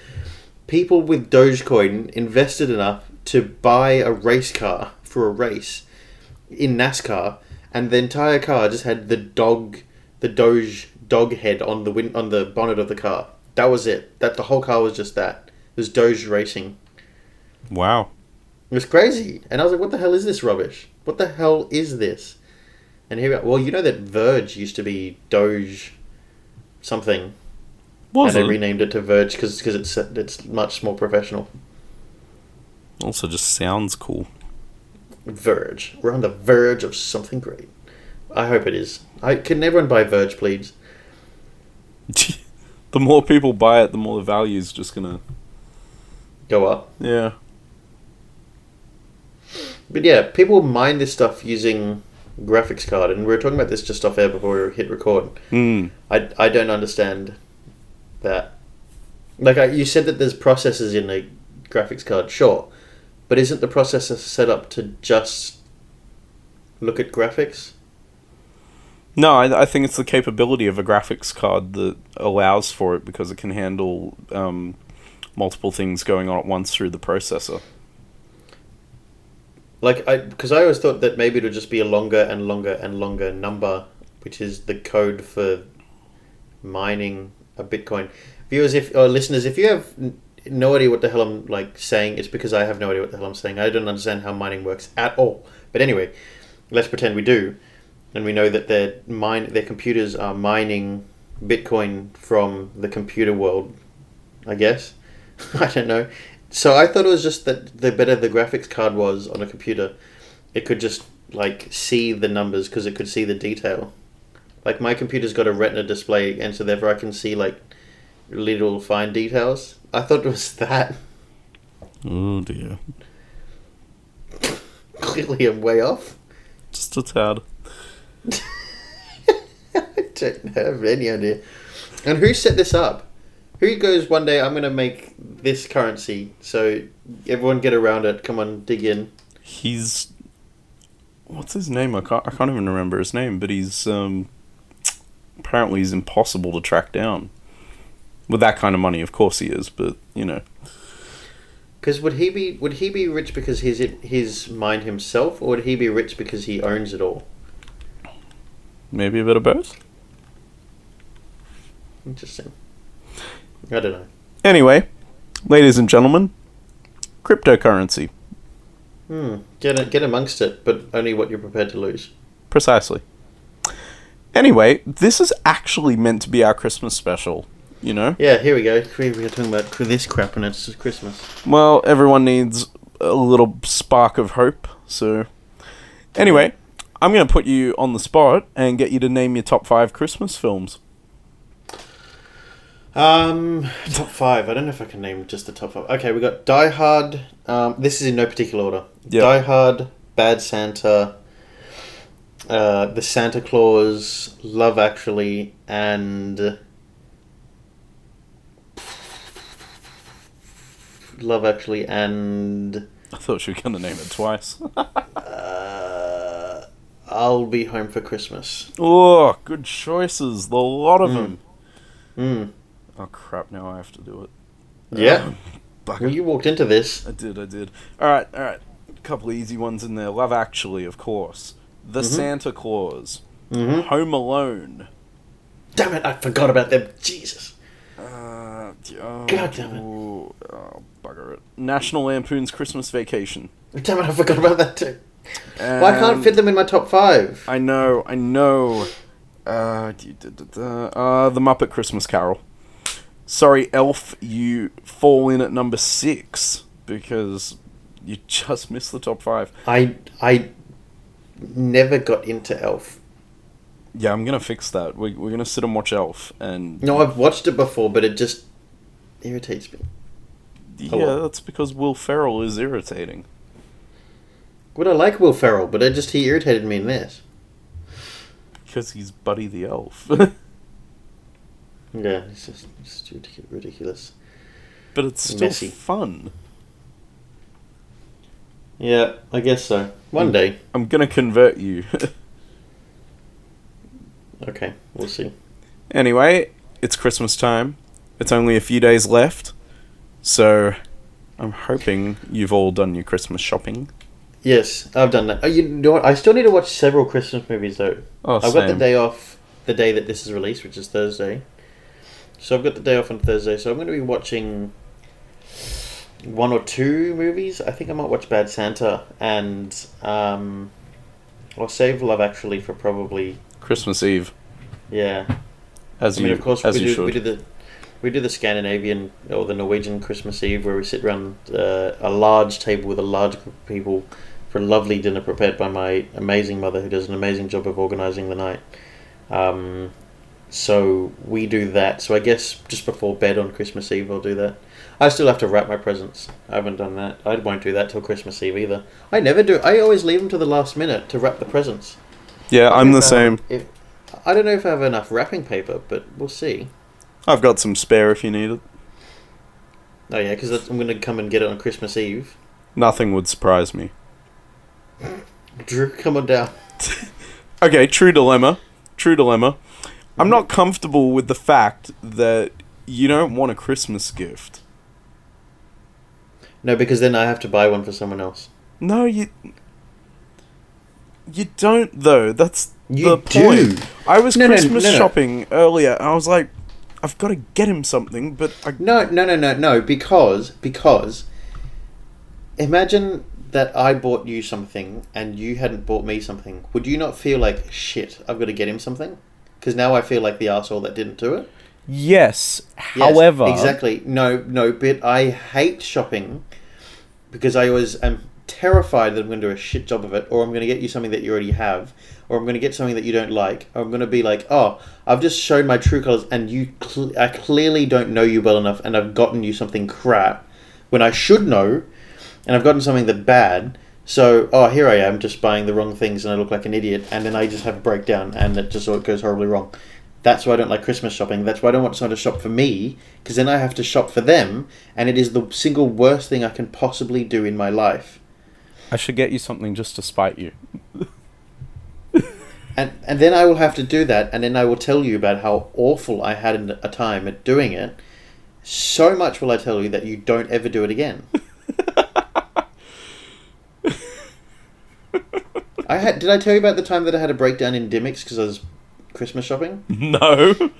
people with Dogecoin invested enough to buy a race car for a race in NASCAR, and the entire car just had the dog, the Doge dog head on the win- on the bonnet of the car. That was it. That the whole car was just that. It was Doge racing. Wow. It was crazy, and I was like, "What the hell is this rubbish? What the hell is this?" And here, we are. well, you know that Verge used to be Doge, something, Was and it? they renamed it to Verge because it's it's much more professional. also just sounds cool. Verge. We're on the verge of something great. I hope it is. I can everyone buy Verge, please? the more people buy it, the more the value is just gonna. Go up. Yeah. But yeah, people mine this stuff using graphics card, and we were talking about this just off air before we hit record. Hmm. I, I don't understand that. Like I, you said that there's processors in a graphics card, sure, but isn't the processor set up to just look at graphics? No, I, I think it's the capability of a graphics card that allows for it because it can handle um, multiple things going on at once through the processor. Like I, because I always thought that maybe it would just be a longer and longer and longer number, which is the code for mining a Bitcoin. Viewers, if or listeners, if you have no idea what the hell I'm like saying, it's because I have no idea what the hell I'm saying. I don't understand how mining works at all. But anyway, let's pretend we do, and we know that their mine their computers are mining Bitcoin from the computer world. I guess I don't know. So I thought it was just that the better the graphics card was on a computer, it could just like see the numbers because it could see the detail. Like my computer's got a Retina display, and so therefore I can see like little fine details. I thought it was that. Oh dear. Clearly, I'm way off. Just a tad. I don't have any idea. And who set this up? Who goes one day? I'm going to make this currency, so everyone get around it. Come on, dig in. He's what's his name? I can't. I can't even remember his name. But he's um, apparently he's impossible to track down. With that kind of money, of course he is, but you know, Because would he be would he be rich because he's in his mind himself, or would he be rich because he owns it all? maybe a bit of both. Interesting. I don't know. Anyway, ladies and gentlemen, cryptocurrency. Hmm. Get get amongst it, but only what you're prepared to lose. Precisely. Anyway, this is actually meant to be our Christmas special, you know? Yeah, here we go. We We're talking about this crap, and it's Christmas. Well, everyone needs a little spark of hope, so. Anyway, I'm going to put you on the spot and get you to name your top five Christmas films. Um, top five. I don't know if I can name just the top five. Okay, we got Die Hard. Um, this is in no particular order. Yeah. Die Hard, Bad Santa, uh, The Santa Claus, Love Actually, and Love Actually, and I thought were going to name it twice. uh, I'll Be Home for Christmas. oh, good choices. A lot of Mm. them. Mm. Oh, crap, now I have to do it. Yeah. Bugger. Well, you walked into this. I did, I did. Alright, alright. A couple of easy ones in there. Love Actually, of course. The Mhm. Santa Claus. hmm Home Alone. Damn it! I forgot about them. Jesus. Uh, oh, God damn it. ooh, Oh, bugger it. National Lampoon's Christmas Vacation. Damn it! I forgot about that too. Well, I can't And- fit them in my top five. I know, I know. Uh, uh, The Muppet Christmas Carol. Sorry, Elf, you fall in at number six because you just missed the top five. I I never got into Elf. Yeah, I'm gonna fix that. We, we're gonna sit and watch Elf, and No, I've watched it before, but it just irritates me. yeah, that's because Will Ferrell is irritating. Would I like Will Ferrell, but it just he irritated me in this. Because he's Buddy the Elf. Yeah, it's just, it's just ridiculous. but it's still Messy. fun. Yeah, I guess so. One day. I'm gonna convert you. Okay, we'll see. Anyway, it's Christmas time. It's only a few days left. So I'm hoping you've all done your Christmas shopping. Yes, I've done that. Oh, you know what? I still need to watch several Christmas movies though. Oh, I've got the day off the day that this is released, which is Thursday. So I've got the day off on Thursday, so I'm going to be watching one or two movies. I think I might watch Bad Santa and um, I'll save Love Actually for probably Christmas Eve, yeah. as I mean, you of course as we you do, should. we do the we do the Scandinavian or the Norwegian Christmas Eve where we sit around uh, a large table with a large group of people for a lovely dinner prepared by my amazing mother who does an amazing job of organizing the night. Um, so we do that. So I guess just before bed on Christmas Eve I'll do that. I still have to wrap my presents. I haven't done that. I won't do that till Christmas Eve either. I never do. I always leave them to the last minute to wrap the presents. yeah, I'm the same. If, I don't know if I have enough wrapping paper, but we'll see. I've got some spare if you need it. Oh yeah, because I'm going to come and get it on Christmas Eve. Nothing would surprise me. Drew, come on down. Okay, true dilemma. True dilemma. I'm not comfortable with the fact that you don't want a Christmas gift. No, because then I have to buy one for someone else. No, you. You don't though. That's You the point. I was No, Christmas no, no. shopping earlier, and I was like, I've got to get him something, but I No, no, no, no, no. Because because imagine that I bought you something and you hadn't bought me something. Would you not feel like shit? I've got to get him something because now I feel like the asshole that didn't do it. yes. Yes, However, exactly. No, no, but I hate shopping because I always am terrified that I'm going to do a shit job of it, or I'm going to get you something that you already have, or I'm going to get something that you don't like, or I'm going to be like, oh, I've just shown my true colors, and you, cl- I clearly don't know you well enough, and I've gotten you something crap when I should know, and I've gotten something that bad. So, oh, here I am, just buying the wrong things, and I look like an idiot, and then I just have a breakdown, and it just all goes horribly wrong. That's why I don't like Christmas shopping. That's why I don't want someone to shop for me, because then I have to shop for them, and it is the single worst thing I can possibly do in my life. I should get you something just to spite you. And, and then I will have to do that, and then I will tell you about how awful I had a time at doing it. So much will I tell you that you don't ever do it again. I had. Did I tell you about the time that I had a breakdown in Dymocks because I was Christmas shopping? No.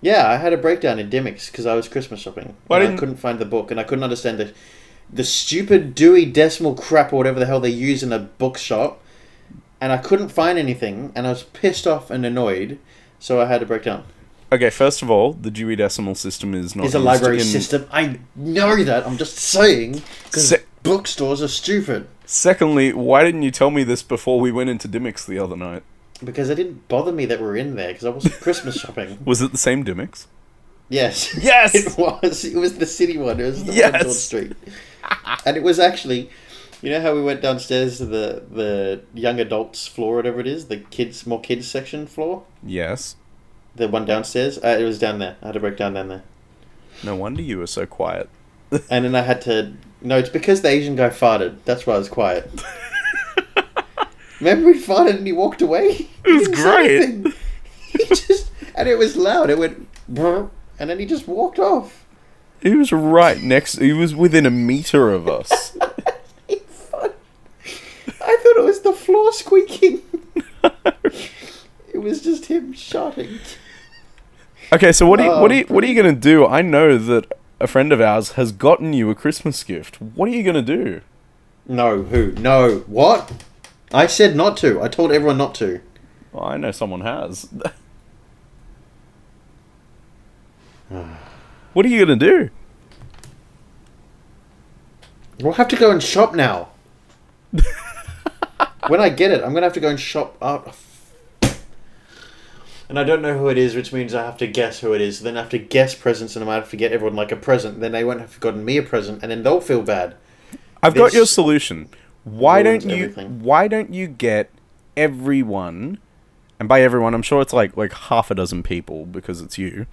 Yeah, I had a breakdown in Dymocks because I was Christmas shopping. Why didn't- I couldn't find the book, and I couldn't understand the the stupid Dewey Decimal crap or whatever the hell they use in a bookshop. And I couldn't find anything, and I was pissed off and annoyed, so I had a breakdown. Okay, first of all, the Dewey Decimal System is not It's a library in- system. I know that. I'm just saying because Se- bookstores are stupid. Secondly, why didn't you tell me this before we went into Dymocks the other night? Because it didn't bother me that we were in there because I wasn't Christmas shopping. Was it the same Dymocks? Yes. Yes! It was. It was the city one. It was the one Yes! on George Street. and it was actually, you know how we went downstairs to the the young adults floor, whatever it is, the kids, more kids section floor, Yes. the one downstairs. Uh, it was down there. I had to break down down there, No wonder you were so quiet. and then I had to. No, it's because the Asian guy farted. That's why I was quiet. Remember he farted and he walked away. It was great. He just and it was loud. It went, and then he just walked off. He was right next. He was within a meter of us. He. I thought it was the floor squeaking. it was just him shouting. Okay, so what are you, Oh, what are you, what are you gonna do? I know that a friend of ours has gotten you a Christmas gift. What are you gonna do? No, who? No, what? I said not to. I told everyone not to. Well, I know someone has. what are you gonna do? We'll have to go and shop now. when I get it, I'm gonna have to go and shop out. And I don't know who it is, which means I have to guess who it is. Then I have to guess presents, and I might have to get everyone like a present. Then they won't have gotten me a present, and then they'll feel bad. I've got your solution. Why don't you? everything. Why don't you get everyone? And by everyone, I'm sure it's like like half a dozen people because it's you.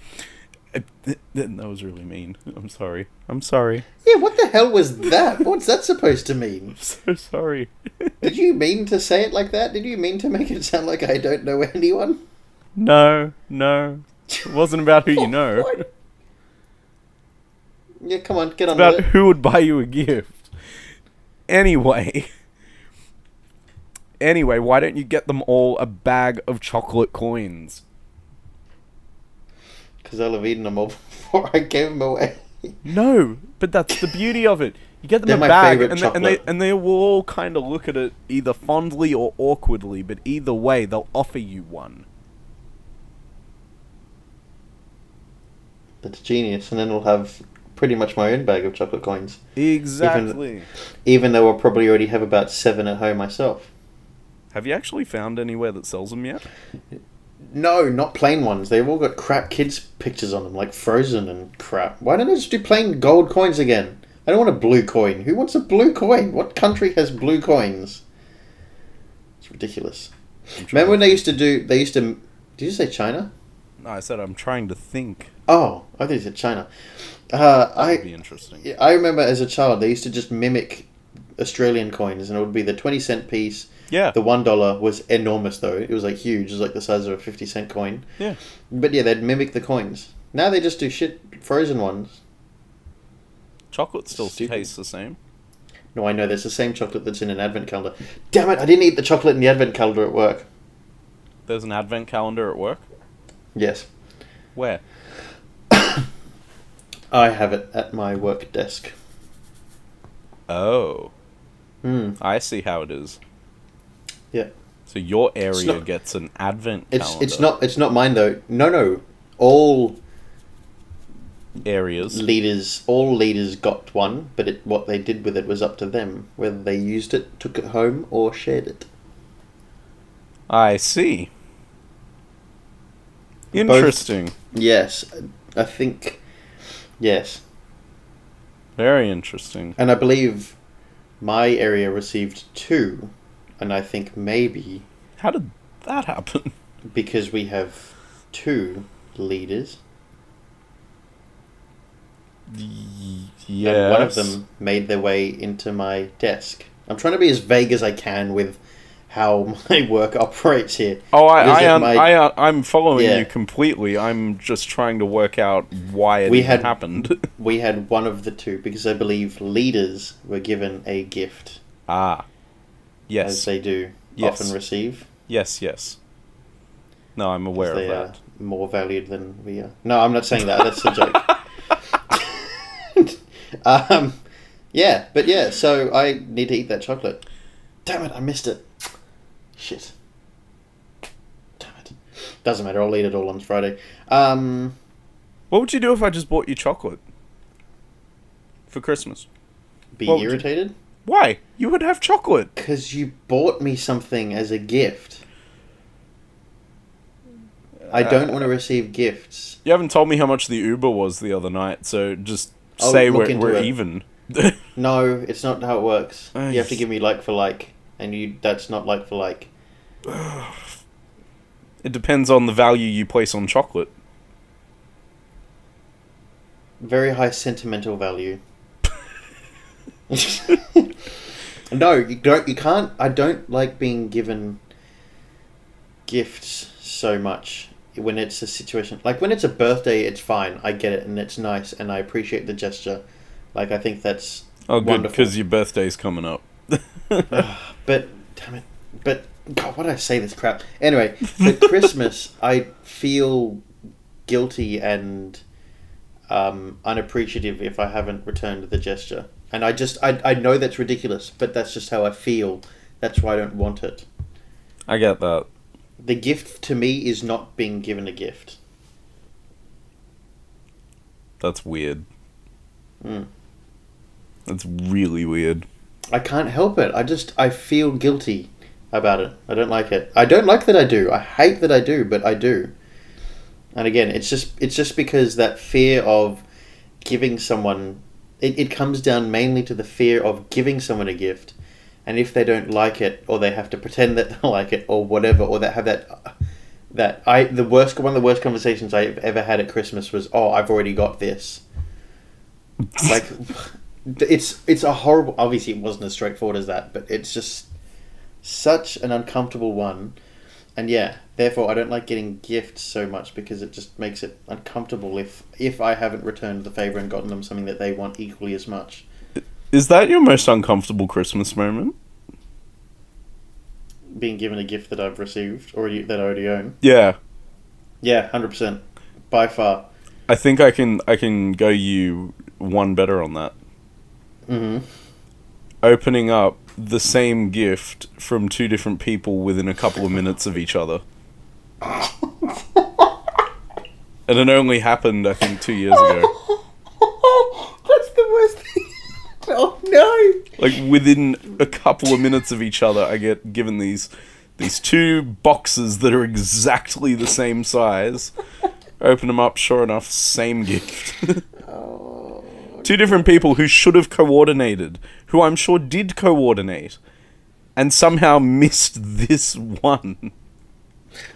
Uh, th- th- That was really mean. I'm sorry. I'm sorry. Yeah, what the hell was that? What's that supposed to mean? so sorry. Did you mean to say it like that? Did you mean to make it sound like I don't know anyone? No, no. It wasn't about who you know. What? Yeah, come on, get on about with it. who would buy you a gift. Anyway. Anyway, why don't you get them all a bag of chocolate coins? Because I'll have eaten them all before I gave them away. No, but that's the beauty of it. You get them They're a bag, and they, and they and they will all kind of look at it either fondly or awkwardly, but either way, they'll offer you one. That's genius, and then we'll have pretty much my own bag of chocolate coins. Exactly. Even though I'll probably already have about seven at home myself. Have you actually found anywhere that sells them yet? No, not plain ones. They've all got crap kids' pictures on them, like Frozen and crap. Why don't I just do plain gold coins again? I don't want a blue coin. Who wants a blue coin? What country has blue coins? It's ridiculous. Remember when they used to do? They used to. Did you say China? No, I said I'm trying to think. Oh, I think you said China. Uh, That would be interesting. yeah, I remember as a child they used to just mimic Australian coins, and it would be the twenty cent piece. Yeah. The one dollar was enormous though. It was like huge. It was like the size of a fifty cent coin. Yeah. But yeah, they'd mimic the coins. Now they just do shit frozen ones. Chocolate still Stupid. tastes the same. No, I know there's the same chocolate that's in an advent calendar. Damn it! I didn't eat the chocolate in the advent calendar at work. There's an advent calendar at work. Yes, Where? I have it at my work desk. Oh, Hmm. I see how it is. Yeah. So your area not- gets an advent It's calendar. it's not it's not mine though. No, no. All areas. leaders all leaders got one, but it, what they did with it was up to them whether they used it, took it home, or shared it. I see. Interesting. Yes, I think. Yes, Very interesting. and I believe my area received two, and I think maybe How did that happen? because we have two leaders, Yes. and one of them made their way into my desk. I'm trying to be as vague as I can with how my work operates here. Oh, I, I, un- might- I, un- I'm following Yeah. you completely. I'm just trying to work out why it We had- happened. We had one of the two because I believe leaders were given a gift, ah, as yes, they do Yes. often receive. yes, yes. No, I'm aware of that. are more valued than we are. No, I'm not saying that. That's a joke. um, yeah, but yeah. So I need to eat that chocolate. Damn it! I missed it. Shit. Damn it. Doesn't matter. I'll eat it all on Friday. Um, What would you do if I just bought you chocolate for Christmas? be What would you- irritated Why? You would have chocolate. because you bought me something as a gift. I don't Uh, want to receive gifts. You haven't told me how much the Uber was the other night, so just I'll say we're, we're even. No, it's not how it works. You have to give me like for like, and you that's not like for like. it depends on the value you place on chocolate. Very high sentimental value. no, you don't. You can't. I don't like being given gifts so much when it's a situation like when it's a birthday. It's fine. I get it, and it's nice, and I appreciate the gesture. Like I think that's Oh, good, because your birthday's coming up. But damn it. But God, why did I say this crap? Anyway, for Christmas, I feel guilty and um, unappreciative if I haven't returned the gesture, and I just I I know that's ridiculous, but that's just how I feel. That's why I don't want it. I get that. The gift to me is not being given a gift. That's weird. Mm. That's really weird. I can't help it. I just I feel guilty about it. I don't like it. I don't like that I do. I hate that I do, but I do. And again, it's just it's just because that fear of giving someone it, it comes down mainly to the fear of giving someone a gift and if they don't like it or they have to pretend that they like it or whatever or they have that that I the worst one of the worst conversations I've ever had at Christmas was oh I've already got this like it's it's a horrible obviously it wasn't as straightforward as that but it's just such an uncomfortable one and yeah therefore i don't like getting gifts so much because it just makes it uncomfortable if if i haven't returned the favor and gotten them something that they want equally as much Is that your most uncomfortable Christmas moment? being given a gift that i've received or that i already own Yeah. yeah 100% by far I think I can I can go you one better on that. Mm-hmm. Opening up the same gift from two different people within a couple of minutes of each other. And it only happened I think 2 years ago. that's the worst thing oh no Like within a couple of minutes of each other I get given these these two boxes that are exactly the same size. Open them up, sure enough, same gift. Two different people who should have coordinated, who I'm sure did coordinate, and somehow missed this one.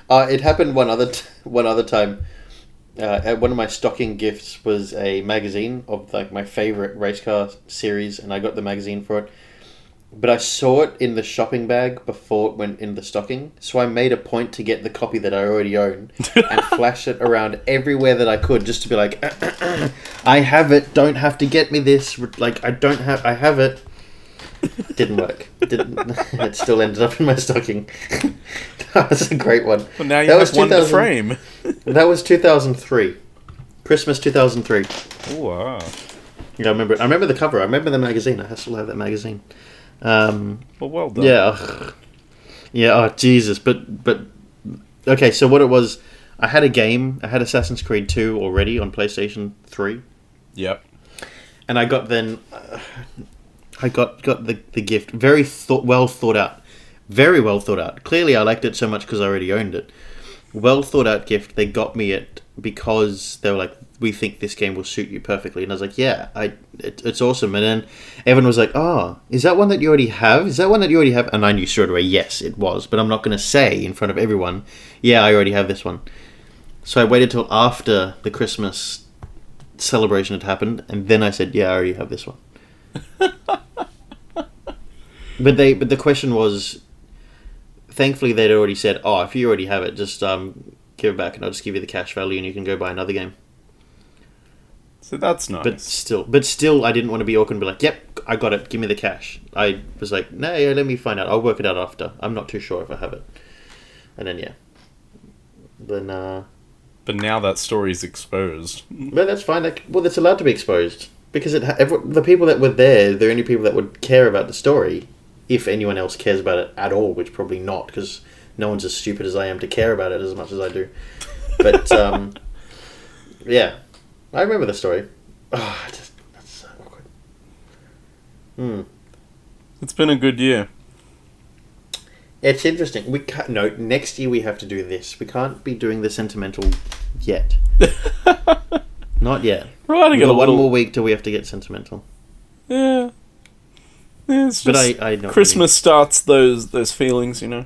Uh, it happened one other t- one other time. Uh, one of my stocking gifts was a magazine of like my favorite race car series, and I got the magazine for it. But I saw it in the shopping bag before it went in the stocking, so I made a point to get the copy that I already own and flash it around everywhere that I could, just to be like, "I have it. Don't have to get me this. Like I don't have. I have it." Didn't work. Didn't. it still ended up in my stocking. that was a great one. Well, now you That have was one to 2000 frame. That was 2003. Christmas 2003. Wow. Ah. Yeah, I remember it. I remember the cover. I remember the magazine. I still have that magazine. Um, Well, well done. yeah. ugh. Yeah, oh, Jesus. But, but, okay, so what it was, I had a game. I had Assassin's Creed 2 already on PlayStation 3. Yep. and I got then uh, I got got the, the gift very thought well thought out, very well thought out. Clearly, I liked it so much because I already owned it. Well thought out gift. They got me it because they were like, "We think this game will suit you perfectly," and I was like, "Yeah, I it, it's awesome." And then Evan was like, "Oh, is that one that you already have? Is that one that you already have?" And I knew straight away, yes, it was. But I'm not going to say in front of everyone, "Yeah, I already have this one." So I waited till after the Christmas celebration had happened, and then I said, "Yeah, I already have this one." but they, but the question was, thankfully they'd already said, "Oh, if you already have it, just um, give it back, and I'll just give you the cash value, and you can go buy another game." So that's nice. But still, but still, I didn't want to be awkward and be like, "Yep, I got it. Give me the cash." I was like, "No, yeah, let me find out. I'll work it out after. I'm not too sure if I have it." And then yeah, then uh, But now that story's exposed. but that's fine. Like, well, it's allowed to be exposed because it ha- every, the people that were there, the only people that would care about the story, if anyone else cares about it at all, which probably not, because no one's as stupid as I am to care about it as much as I do. But um, yeah, I remember the story. Oh, just, that's so awkward. Hmm. It's been a good year. It's interesting. We can't. No, next year we have to do this. We can't be doing the sentimental yet. Not yet. Right, I We get a one little. more week till we have to get sentimental. Yeah. Yeah, it's But I, I know. what you. Christmas starts those those feelings, you know.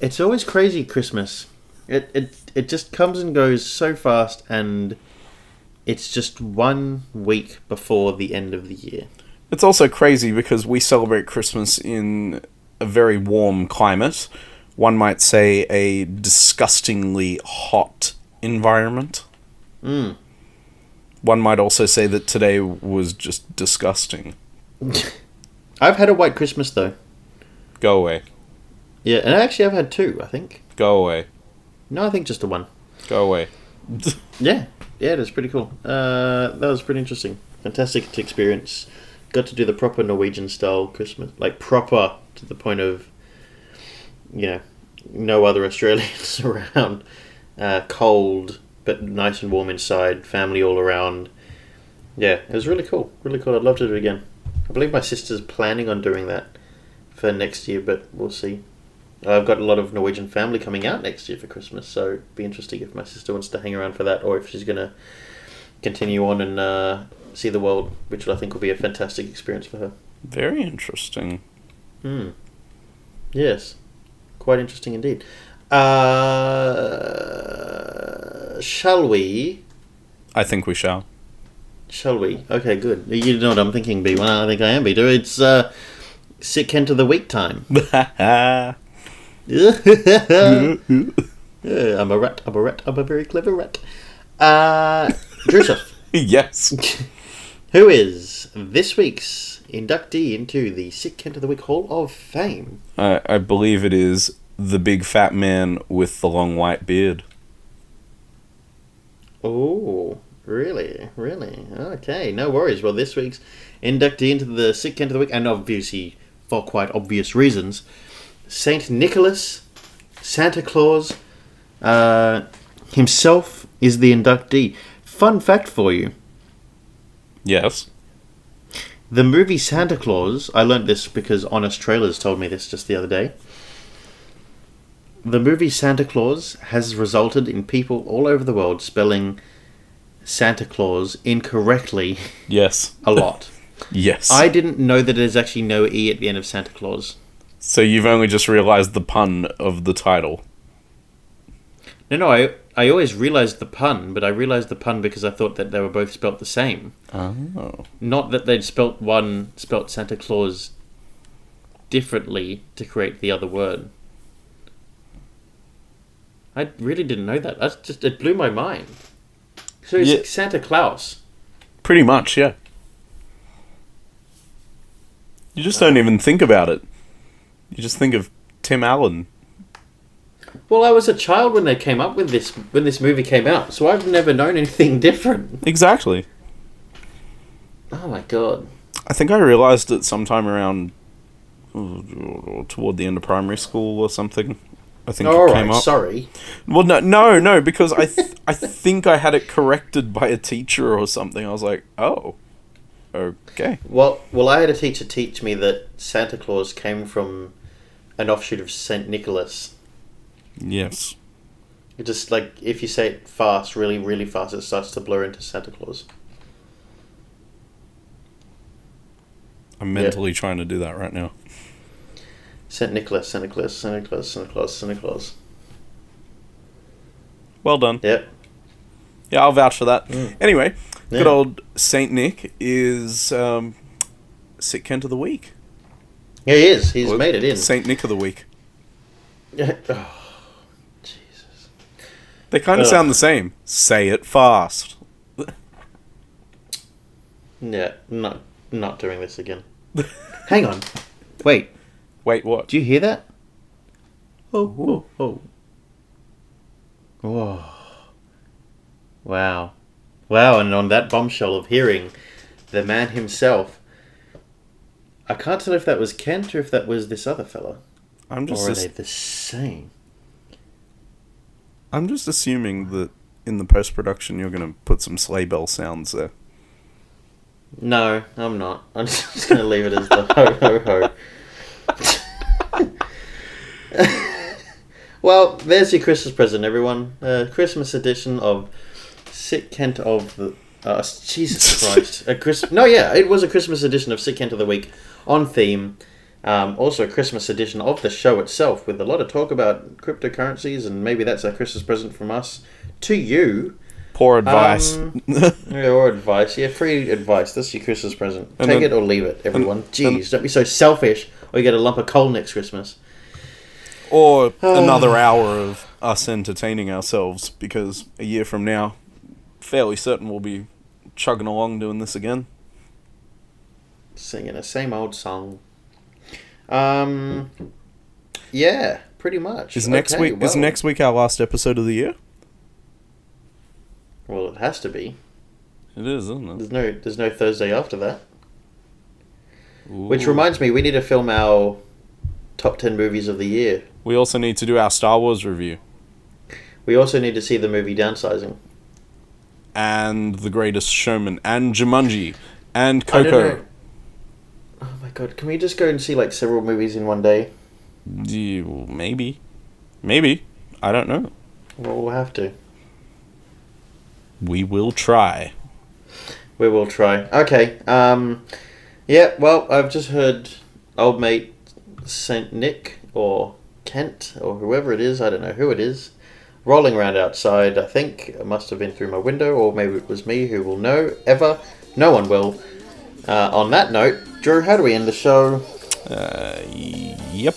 It's always crazy Christmas. It it it just comes and goes so fast, and it's just one week before the end of the year. It's also crazy because we celebrate Christmas in a very warm climate. One might say a disgustingly hot environment. Mm. One might also say that today was just disgusting. I've had a white Christmas though. Go away. Yeah, and actually I've had two. I think. Go away. No, I think just the one. Go away. Yeah, yeah, was pretty cool. Uh, that was pretty interesting. Fantastic to experience. Got to do the proper Norwegian style Christmas, like proper to the point of, you know, no other Australians around. Uh, cold, but nice and warm inside. Family all around. Yeah, it was really cool. Really cool. I'd love to do it again. I believe my sister's planning on doing that for next year, but we'll see. I've got a lot of Norwegian family coming out next year for Christmas, so it'd be interesting if my sister wants to hang around for that, or if she's gonna continue on and uh, see the world, which I think will be a fantastic experience for her. Very interesting. Hmm. Yes, quite interesting indeed. Uh, shall we? I think we shall. Shall we? Okay, good. You know what I'm thinking, B. Well, I think I am, B. It's uh, sick Kent of the week time. Yeah, I'm a rat. I'm a rat. I'm a very clever rat. Uh, Joseph, yes. who is this week's inductee into the Sick Kent of the Week Hall of Fame? I, I believe it is the big fat man with the long white beard. Oh, really? Really? Okay, no worries. Well, this week's inductee into the Sick Kent of the Week, and obviously for quite obvious reasons, Saint Nicholas, Santa Claus, uh, himself is the inductee. Fun fact for you. Yes. The movie Santa Claus, I learned this because Honest Trailers told me this just the other day. The movie Santa Claus has resulted in people all over the world spelling Santa Claus incorrectly Yes. a lot. Yes. I didn't know that there's actually no E at the end of Santa Claus. So you've only just realized the pun of the title. No, no, I, I always realized the pun, but I realized the pun because I thought that they were both spelt the same. Oh. Not that they'd spelt one, spelt Santa Claus differently to create the other word. I really didn't know that. That's just it blew my mind. So it's Yeah. Santa Claus. Pretty much, yeah. You just uh-huh. don't even think about it. You just think of Tim Allen. Well, I was a child when they came up with this when this movie came out, so I've never known anything different. Exactly. Oh my god. I think I realized it sometime around toward the end of primary school or something. I think All it came right, up. sorry. Well, no, no, no, because I, th- I think I had it corrected by a teacher or something. I was like, oh, okay. Well, well, I had a teacher teach me that Santa Claus came from an offshoot of Saint Nicholas. Yes. It just like if you say it fast, really, really fast, it starts to blur into Santa Claus. I'm Yeah. mentally trying to do that right now. Saint Nicholas, Santa Claus, Santa Claus, Santa Claus, Santa Claus. Well done. Yep. Yeah, I'll vouch for that. Anyway, good old Saint Nick is um, Sick Kent of the Week. Yeah, he is. He's Or made it in. Saint Nick of the Week. oh, Jesus. They kind of Ugh. sound the same. Say it fast. Yeah, not not doing this again. Hang on. Wait, Wait, what? do you hear that? Oh, oh, oh. Whoa. Wow. Wow, and on that bombshell of hearing the man himself, I can't tell if that was Kent or if that was this other fella. I'm just Or are ass- they the same? I'm just assuming that in the post production you're gonna put some sleigh bell sounds there. No, I'm not. I'm just going to leave it as the ho ho ho. well, there's your Christmas present, everyone. Uh, Christmas edition of Sick Kent of the. Uh, Jesus Christ! A Chris- No, yeah, it was a Christmas edition of Sick Kent of the Week on theme. Um, also, a Christmas edition of the show itself with a lot of talk about cryptocurrencies, and maybe that's a Christmas present from us to you. Poor advice. Um, Yeah, or advice. Yeah, free advice. That's your Christmas present. And Take then- it or leave it, everyone. and- Jeez, don't be so selfish, or you get a lump of coal next Christmas. or another hour of us entertaining ourselves because a year from now, fairly certain we'll be chugging along doing this again. Singing the same old song. Um, yeah, pretty much. Is next Okay, week is next week our last episode of the year? Well, it has to be. It is, isn't it? There's no, there's no Thursday after that. Which reminds me, we need to film our top ten movies of the year. we also need to do our Star Wars review We also need to see the movie Downsizing. and The Greatest Showman and Jumanji and I don't Coco. God, can we just go and see like several movies in one day? You- Maybe, maybe I don't know. Well, we'll have to. We will try. We will try. Okay. Um, yeah. Well, I've just heard old mate Saint Nick or Kent or whoever it is. I don't know who it is. Rolling around outside. I think it must have been through my window, or maybe it was me. Who will know? Ever? No one will. Uh, on that note, Drew, how do we end the show? Uh, yep.